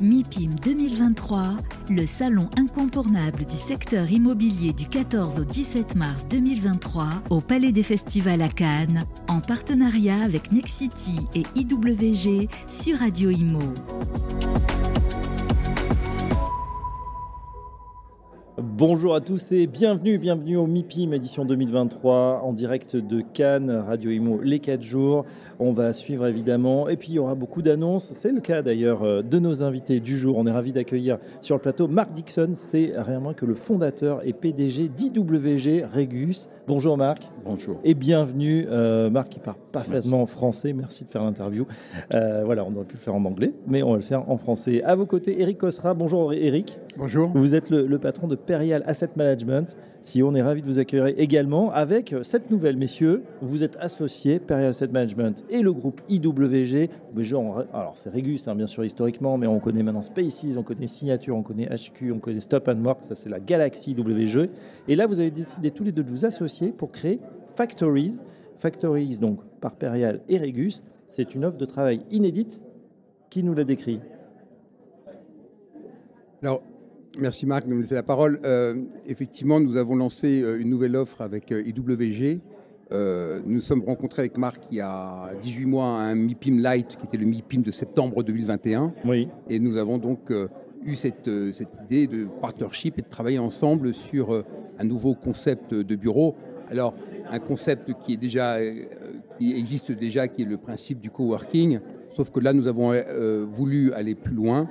MIPIM 2023, le salon incontournable du secteur immobilier du 14 au 17 mars 2023 au Palais des Festivals à Cannes, en partenariat avec Nexity et IWG sur Radio Imo. Bonjour à tous et bienvenue, bienvenue au MIPIM édition 2023 en direct de Cannes, Radio Imo les 4 jours. On va suivre évidemment et puis il y aura beaucoup d'annonces. C'est le cas d'ailleurs euh, de nos invités du jour. On est ravi d'accueillir sur le plateau Marc Dixon, c'est rien moins que le fondateur et PDG d'IWG Regus. Bonjour Marc. Bonjour. Et bienvenue euh, Marc qui parle parfaitement français. Merci de faire l'interview. Euh, voilà, on aurait pu le faire en anglais, mais on va le faire en français. À vos côtés, Eric Cosra. Bonjour Eric. Bonjour. Vous êtes le, le patron de Asset Management. Si on est ravi de vous accueillir également avec cette nouvelle, messieurs. Vous êtes associé Perial Asset Management et le groupe IWG. Alors c'est Regus, hein, bien sûr historiquement, mais on connaît maintenant Spaces, on connaît Signature, on connaît HQ, on connaît Stop and Work. Ça c'est la galaxie IWG. Et là, vous avez décidé tous les deux de vous associer pour créer Factories. Factories, donc par Perial et Regus, c'est une offre de travail inédite. Qui nous la décrit? Alors, merci Marc de me laisser la parole. Euh, effectivement, nous avons lancé euh, une nouvelle offre avec euh, IWG. Euh, nous nous sommes rencontrés avec Marc il y a 18 mois à un MIPIM Light, qui était le MIPIM de septembre 2021. Oui. Et nous avons donc euh, eu cette, cette idée de partnership et de travailler ensemble sur un nouveau concept de bureau. Alors, un concept qui, est déjà, qui existe déjà, qui est le principe du coworking, sauf que là, nous avons voulu aller plus loin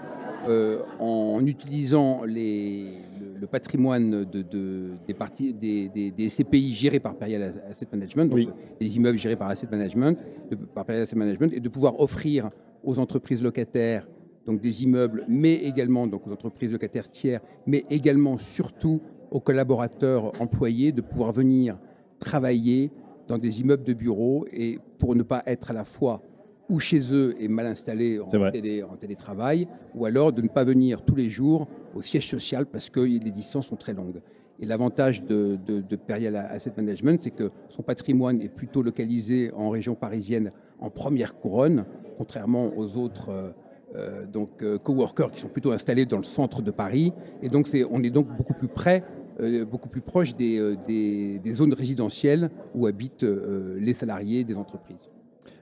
euh, en utilisant les, le, le patrimoine de, de- des, parties, des, des- des SCPI gérés par Perial Asset Management, donc Oui. des immeubles gérés par Asset Management, de- par Perial Asset Management, et de pouvoir offrir aux entreprises locataires donc des immeubles, mais également donc aux entreprises locataires tiers, mais également surtout aux collaborateurs employés de pouvoir venir travailler dans des immeubles de bureaux et pour ne pas être à la fois ou chez eux et mal installés en, télé- télétravail, ou alors de ne pas venir tous les jours au siège social parce que les distances sont très longues. Et l'avantage de, de, de Perial Asset Management, c'est que son patrimoine est plutôt localisé en région parisienne en première couronne, contrairement aux autres euh, euh, donc, euh, coworkers qui sont plutôt installés dans le centre de Paris. Et donc, on est donc beaucoup plus près, euh, beaucoup plus proche des, euh, des, des zones résidentielles où habitent euh, les salariés des entreprises.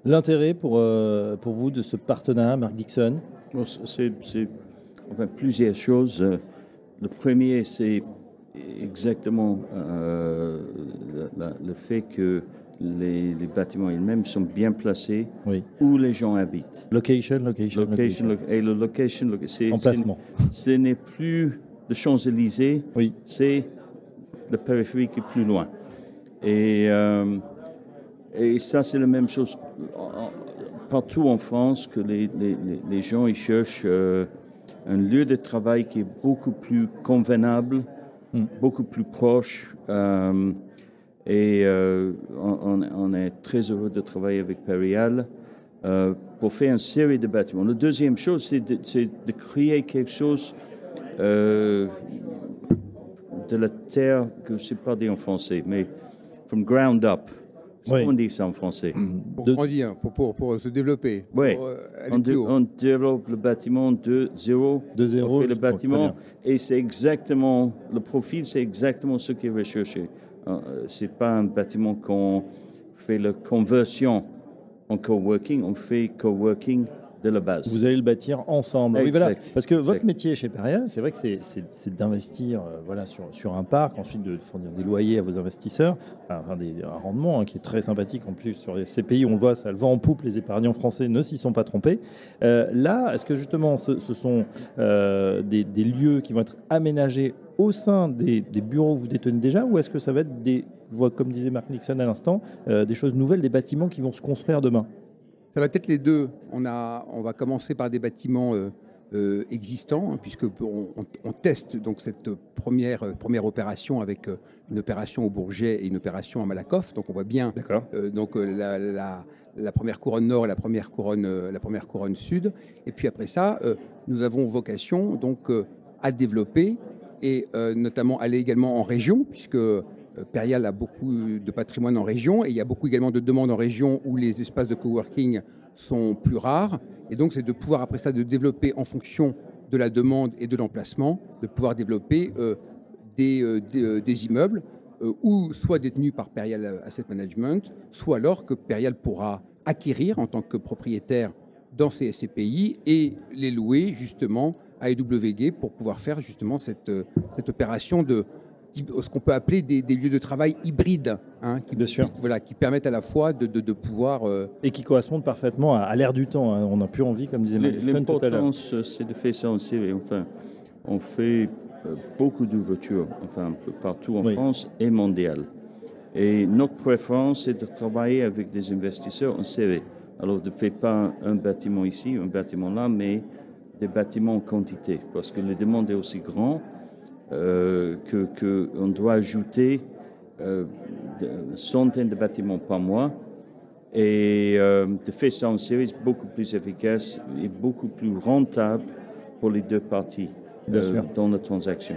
L'intérêt pour, euh, pour vous de ce partenariat, Marc Dixon Bon, c'est enfin, plusieurs choses. Euh, Le premier, c'est exactement euh, la- la- le fait que les, les bâtiments eux-mêmes sont bien placés Oui. où les gens habitent. Location, location, Location, location. lo- et le location, lo- c'est- Emplacement. Ce n'est plus le Champs-Élysées, Oui. c'est le périphérique est plus loin. Et, euh, et ça, c'est la même chose partout en France, que les, les- les- les gens ils cherchent euh, un lieu de travail qui est beaucoup plus convenable, Mm. beaucoup plus proche. euh, et euh, on, est très heureux de travailler avec Perial pour faire une série de bâtiments. La deuxième chose, c'est de, créer quelque chose de la terre, que je ne sais pas dire en français, mais from ground up. C'est Oui. comment on dit ça en français Pour De- grandir, pour, pour, pour se développer, pour euh, on, dé- développe le bâtiment de zéro. De zéro, On fait le bâtiment et c'est exactement, le profil, c'est exactement ce qui est recherché. Euh, C'est pas un bâtiment qu'on fait la conversion en coworking, on fait coworking de la base. Vous allez le bâtir ensemble. Oui, voilà. Parce que votre Exact. métier chez Perial, c'est vrai que c'est- d'investir euh, voilà, sur, sur un parc, ensuite de fournir des loyers à vos investisseurs, enfin, des, un rendement hein, qui est très sympathique en plus sur les CPI, on le voit, ça le vend en poupe, les épargnants français ne s'y sont pas trompés. Euh, là, est-ce que justement ce, ce sont euh, des, des lieux qui vont être aménagés au sein des, des bureaux que vous détenez déjà, ou est-ce que ça va être des, je vois, comme disait Marc Nixon à l'instant, des choses nouvelles, des bâtiments qui vont se construire demain? Ça va être les deux. On, a, on va commencer par des bâtiments euh, euh, existants, hein, puisque on, on- on teste donc cette première, euh, première opération avec une opération au Bourget et une opération à Malakoff. Donc on voit bien donc la, la- la première couronne nord et la première couronne, la première couronne sud. Et puis après ça, nous avons vocation donc à développer et notamment aller également en région, puisque Perial a beaucoup de patrimoine en région et il y a beaucoup également de demandes en région où les espaces de coworking sont plus rares. Et donc, c'est de pouvoir, après ça, de développer en fonction de la demande et de l'emplacement, de pouvoir développer euh, des, euh, des, immeubles ou soit détenus par Perial Asset Management, soit alors que Perial pourra acquérir en tant que propriétaire dans ces SCPI et les louer justement à EWG pour pouvoir faire justement cette, cette opération de ce qu'on peut appeler des, des, lieux de travail hybrides, hein, qui, Bien sûr. Voilà, qui permettent à la fois de, de, de pouvoir... Euh... Et qui correspondent parfaitement à, à l'ère du temps. Hein. On n'a plus envie, comme disait L'importance, c'est de faire ça en série. Enfin, on fait euh, beaucoup d'ouvertures, enfin, un peu partout en oui. France et mondial. Et notre préférence, c'est de travailler avec des investisseurs en série. Alors, ne fait pas un bâtiment ici, un bâtiment là, mais des bâtiments en quantité, parce que les demandes est aussi grand euh, qu'on que doit ajouter euh, centaines de bâtiments par mois. Et euh, de faire ça en série, beaucoup plus efficace et beaucoup plus rentable pour les deux parties euh, dans la transaction.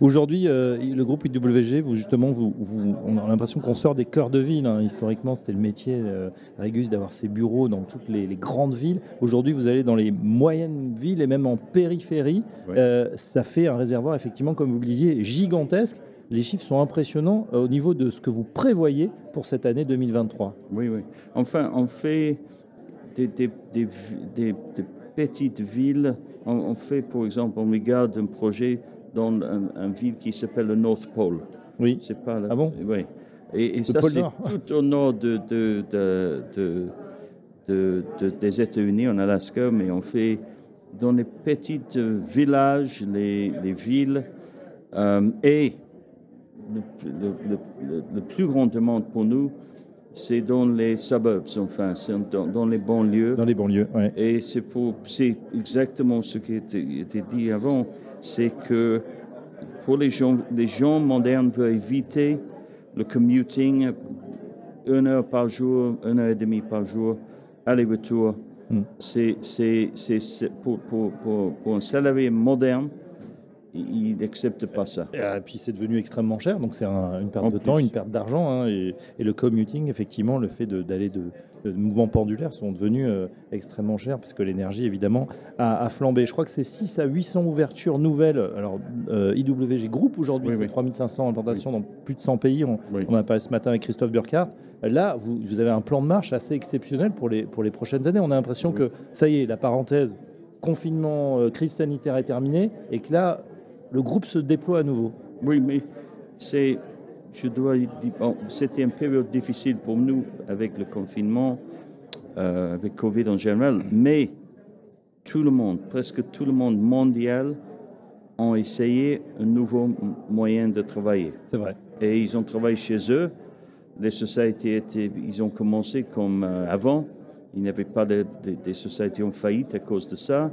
Aujourd'hui, euh, le groupe IWG, vous justement, vous, vous on a l'impression qu'on sort des cœurs de ville. Hein. Historiquement, c'était le métier euh, Régus d'avoir ses bureaux dans toutes les, les grandes villes. Aujourd'hui, vous allez dans les moyennes villes et même en périphérie. Ouais. Euh, ça fait un réservoir, effectivement, comme vous le disiez, gigantesque. Les chiffres sont impressionnants euh, au niveau de ce que vous prévoyez pour cette année 2023. Oui, oui. Enfin, on fait des, des, des, des petites villes. On, on, fait, par exemple, on regarde un projet dans une ville qui s'appelle le North Pole. Oui. C'est pas là. Ah bon? Oui. Et, et ça, c'est tout au nord de, de, de, de des États-Unis, en Alaska, mais on fait dans les petits villages, les, les villes, euh, et le, le, le, le, plus grand demande pour nous, c'est dans les suburbs, enfin, c'est dans, dans, les banlieues. Dans les banlieues, oui. Et c'est pour, c'est exactement ce qui était, était dit avant c'est que pour les gens, les gens modernes veulent éviter le commuting une heure par jour, une heure et demie par jour, aller-retour. Mm. C'est pour, pour, pour, pour, un salarié moderne, il n'accepte pas ça. Et puis c'est devenu extrêmement cher, donc c'est un, une perte en de plus. temps, une perte d'argent. Hein, et, et, le commuting, effectivement, le fait d'aller de, de, de, mouvements pendulaires sont devenus euh, extrêmement chers parce que l'énergie, évidemment, a, a, flambé. Je crois que c'est 6 à 800 ouvertures nouvelles. Alors, euh, IWG Group aujourd'hui, oui, c'est oui. 3500 implantations oui. dans plus de 100 pays. On, on a parlé ce matin avec Christophe Burkhardt. Là, vous, vous, avez un plan de marche assez exceptionnel pour les, pour les prochaines années. On a l'impression que ça y est, la parenthèse confinement, euh, crise sanitaire est terminée et que là, le groupe se déploie à nouveau. Oui, mais c'est, je dois dire, bon, c'était une période difficile pour nous avec le confinement, euh, avec Covid en général, mais tout le monde, presque tout le monde mondial, ont essayé un nouveau moyen de travailler. C'est vrai. Et ils ont travaillé chez eux. Les sociétés étaient, ils ont commencé comme euh, avant. Il n'y avait pas de, de, des sociétés en faillite à cause de ça.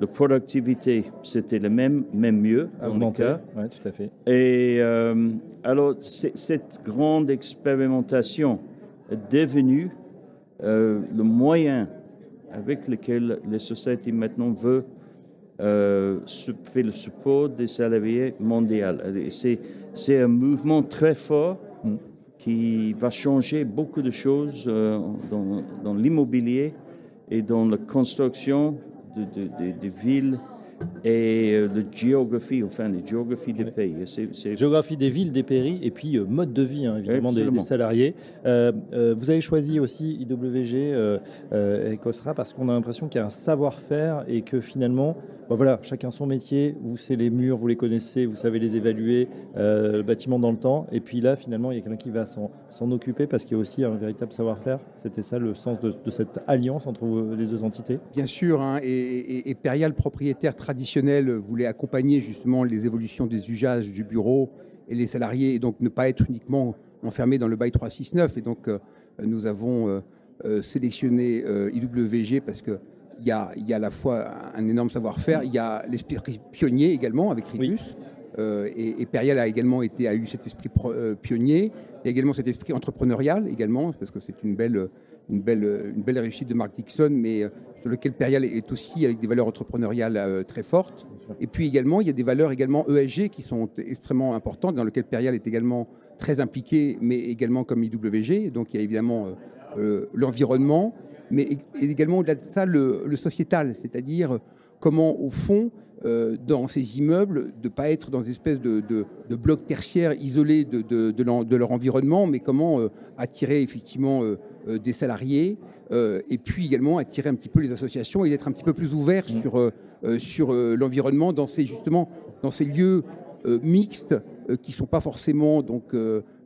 La productivité, c'était le même, même mieux. Augmenté, oui, tout à fait. Et euh, alors, cette grande expérimentation est devenue euh, le moyen avec lequel les sociétés maintenant veulent euh, faire le support des salariés mondiaux. C'est un mouvement très fort mm. qui va changer beaucoup de choses euh, dans, dans l'immobilier et dans la construction de, de, de, villes et euh, de géographie, enfin, les géographies des pays. C est, c est... Géographie des villes, des pays, et puis euh, mode de vie, hein, évidemment, des, des, salariés. Euh, euh, vous avez choisi aussi IWG euh, euh, et COSRA parce qu'on a l'impression qu'il y a un savoir-faire et que finalement, bah voilà, chacun son métier, vous c'est les murs, vous les connaissez, vous savez les évaluer, le bâtiment dans le temps, et puis là, finalement, il y a quelqu'un qui va s'en occuper parce qu'il y a aussi un véritable savoir-faire. C'était ça le sens de, de, cette alliance entre les deux entités Bien sûr, hein, et, et, et Perial, propriétaire traditionnel, voulait accompagner justement les évolutions des usages du bureau et les salariés, et donc ne pas être uniquement enfermé dans le bail 369. Et donc, euh, nous avons euh, euh, sélectionné IWG parce que il y, a, il y a à la fois un énorme savoir-faire, il y a l'esprit pionnier également avec Ribus. Oui. Et, et, Perial a également été, a eu cet esprit pro, pionnier. Il y a également cet esprit entrepreneurial également, parce que c'est une belle, une, belle, une belle réussite de Mark Dixon, mais sur lequel Perial est aussi avec des valeurs entrepreneuriales euh, très fortes. Et puis également, il y a des valeurs également ESG qui sont extrêmement importantes, dans lesquelles Perial est également très impliqué, mais également comme IWG. Donc il y a évidemment l'environnement, mais également au-delà de ça, le, sociétal, c'est-à-dire comment, au fond, euh, dans ces immeubles, de ne pas être dans une espèce de, blocs tertiaires isolés de, leur environnement, mais comment euh, attirer effectivement euh, des salariés et puis également attirer un petit peu les associations et d'être un petit peu plus ouvert mmh. sur, sur l'environnement dans ces, justement, dans ces lieux mixtes qui ne sont pas forcément donc,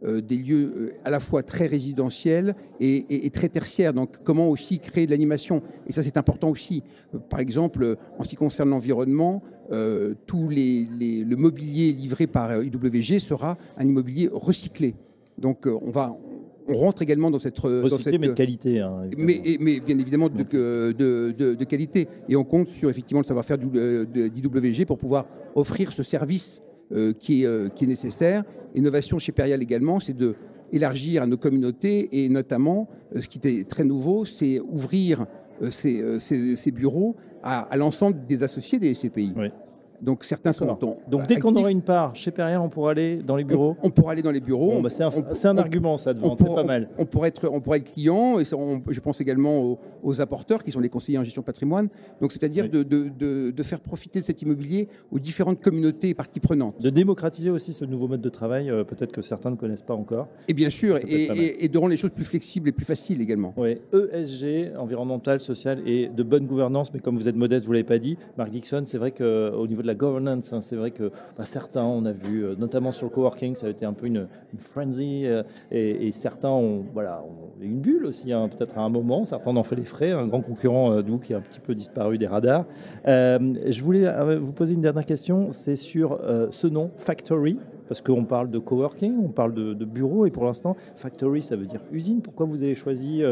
euh, des lieux euh, à la fois très résidentiels et, très tertiaires. Donc comment aussi créer de l'animation? Et ça c'est important aussi. Euh, par exemple, en ce qui concerne l'environnement, tout les, le mobilier livré par IWG sera un immobilier recyclé. Donc on va on rentre également dans cette recyclé mais de qualité hein, mais, mais, bien évidemment de, de, de, qualité et on compte sur effectivement le savoir-faire d'IWG pour pouvoir offrir ce service euh, qui, est, euh, qui est nécessaire. Innovation chez Perial également, c'est de élargir à nos communautés et notamment, euh, ce qui était très nouveau, c'est ouvrir ces, ces, bureaux à, l'ensemble des associés des SCPI. Donc certains sont Donc dès qu'on aura une part chez Perial, on pourra aller dans les bureaux On, pourra aller dans les bureaux. Bah, c'est un, argument, ça, devant. C'est pas mal. On, pourrait être, on pourrait être client, et je pense également aux, apporteurs, qui sont les conseillers en gestion patrimoine. Donc c'est-à-dire de, de, faire profiter de cet immobilier aux différentes communautés et parties prenantes. De démocratiser aussi ce nouveau mode de travail, euh, peut-être que certains ne connaissent pas encore. Et bien sûr, et, de rendre les choses plus flexibles et plus faciles également. Oui, ESG, environnemental, social et de bonne gouvernance, mais comme vous êtes modeste, vous ne l'avez pas dit, Marc Dixon, c'est vrai qu'au niveau de la governance. Hein. C'est vrai que bah, certains, on a vu, euh, notamment sur le coworking, ça a été un peu une, frenzy, euh, et, certains ont, voilà, une bulle aussi, hein, peut-être à un moment. Certains en ont fait les frais. Un grand concurrent euh, qui a un petit peu disparu des radars. je voulais vous poser une dernière question. C'est sur ce nom, Factory parce qu'on parle de coworking, on parle de, bureau, et pour l'instant, factory, ça veut dire usine. Pourquoi vous avez choisi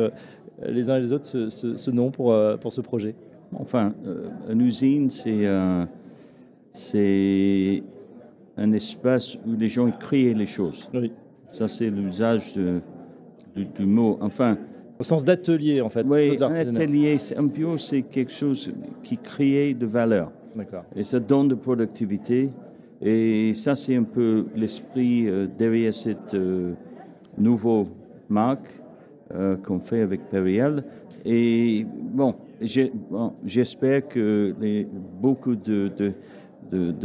les uns et les autres ce, nom pour, pour ce projet? Enfin, une usine, c'est c'est un espace où les gens créent les choses. Oui. Ça, c'est l'usage du mot. Enfin. Au sens d'atelier, en fait. Oui, un atelier, un bureau, c'est quelque chose qui crée de valeur. D'accord. Et ça donne de productivité. Et ça, c'est un peu l'esprit euh, derrière cette euh, nouvelle marque euh, qu'on fait avec Periel. Et bon, j'espère que les, beaucoup de de,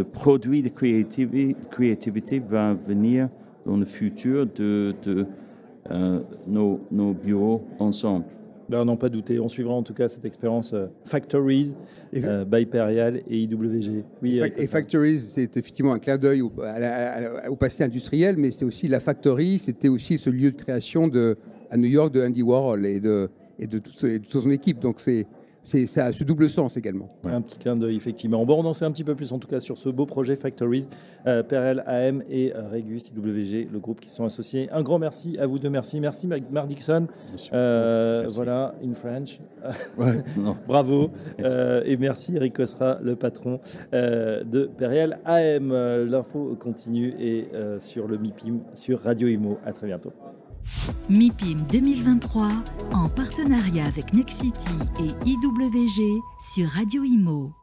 produits de créativité, créativité va venir dans le futur de, euh, nos, bureaux ensemble. Ben, non, pas douter. On suivra en tout cas cette expérience euh, Factories euh, by Perial et IWG. Oui, et, Factories, c'est effectivement un clin d'œil au, passé industriel, mais c'est aussi la Factory, c'était aussi ce lieu de création de, à New York de Andy Warhol et de, et de, toute son équipe. Donc c'est c'est ça a ce double sens également. Un petit clin d'œil, effectivement. Bon, on en sait un petit peu plus en tout cas sur ce beau projet Factories, euh, PRL, AM et euh, Regus, IWG, le groupe qui sont associés. Un grand merci à vous deux, merci. Merci Mark Dixon. Euh, voilà, in French. Bravo. Euh, et merci Eric Cosra, le patron de PRL AM. L'info continue et sur le MIPIM, sur Radio Imo. À très bientôt. MIPIM 2023 en partenariat avec Nexity et IWG sur Radio Imo.